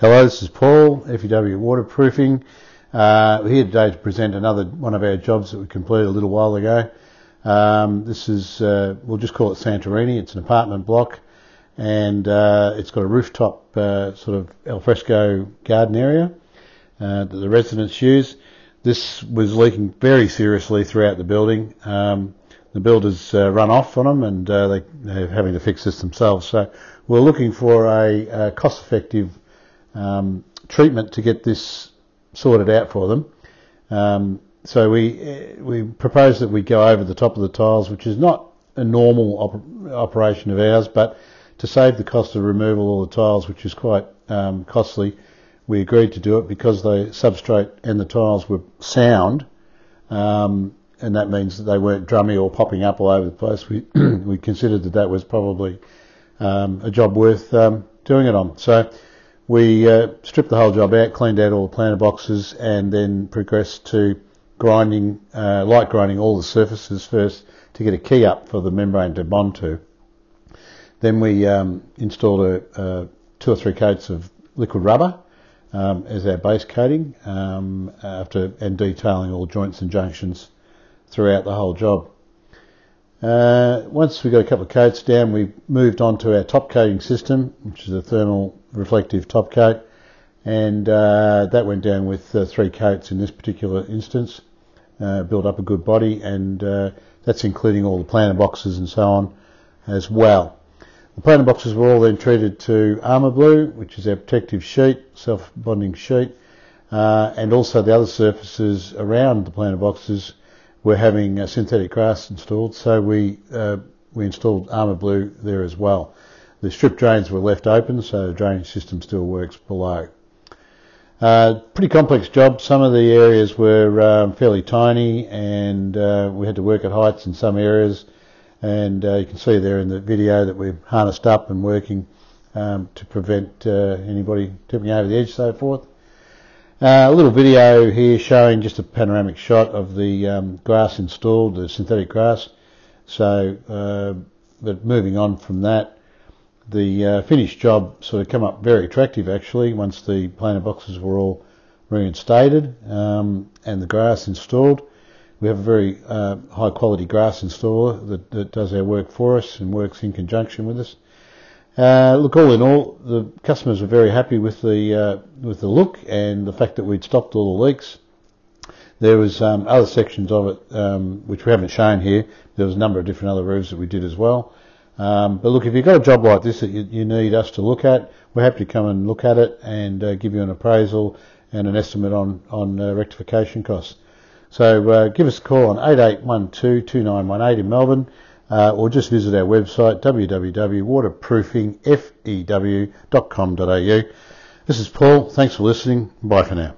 Hello, this is Paul, FEW Waterproofing. Uh, we're here today to present another one of our jobs that we completed a little while ago. Um, this is, uh, we'll just call it Santorini. It's an apartment block and uh, it's got a rooftop uh, sort of alfresco garden area uh, that the residents use. This was leaking very seriously throughout the building. Um, the builders uh, run off on them and uh, they, they're having to fix this themselves. So we're looking for a, a cost-effective um, treatment to get this sorted out for them. Um, so we uh, we propose that we go over the top of the tiles, which is not a normal op- operation of ours, but to save the cost of removal of the tiles, which is quite um, costly, we agreed to do it because the substrate and the tiles were sound. Um, and that means that they weren't drummy or popping up all over the place. We we considered that that was probably um, a job worth um, doing it on. So we uh, stripped the whole job out, cleaned out all the planter boxes, and then progressed to grinding, uh, light grinding all the surfaces first to get a key up for the membrane to bond to. Then we um, installed a, a, two or three coats of liquid rubber um, as our base coating um, after and detailing all joints and junctions throughout the whole job. Uh, once we got a couple of coats down, we moved on to our top coating system, which is a thermal reflective top coat, and uh, that went down with uh, three coats in this particular instance. Uh, built up a good body, and uh, that's including all the planter boxes and so on as well. The planter boxes were all then treated to Armour-Blue, which is our protective sheet, self-bonding sheet, uh, and also the other surfaces around the planter boxes were having uh, synthetic grass installed, so we we installed Armour-Blue there as well. The strip drains were left open, so the drainage system still works below. Uh, pretty complex job. Some of the areas were um, fairly tiny, and uh, we had to work at heights in some areas. And uh, you can see there in the video that we've harnessed up and working um, to prevent uh, anybody tipping over the edge, so forth. Uh, a little video here showing just a panoramic shot of the um, grass installed, the synthetic grass. So, uh, but moving on from that, the uh, finished job sort of come up very attractive actually once the planter boxes were all reinstated um, and the grass installed. We have a very uh, high quality grass installer that, that does our work for us and works in conjunction with us. Uh, look, all in all, the customers were very happy with the uh, with the look and the fact that we'd stopped all the leaks. There was um, other sections of it um, which we haven't shown here. There was a number of different other roofs that we did as well. Um, but look, if you've got a job like this that you, you, need us to look at, we're happy to come and look at it and uh, give you an appraisal and an estimate on on uh, rectification costs. So uh, give us a call on 8812 2918 in Melbourne uh, or just visit our website www.waterproofingfew.com.au. This is Paul. Thanks for listening. Bye for now.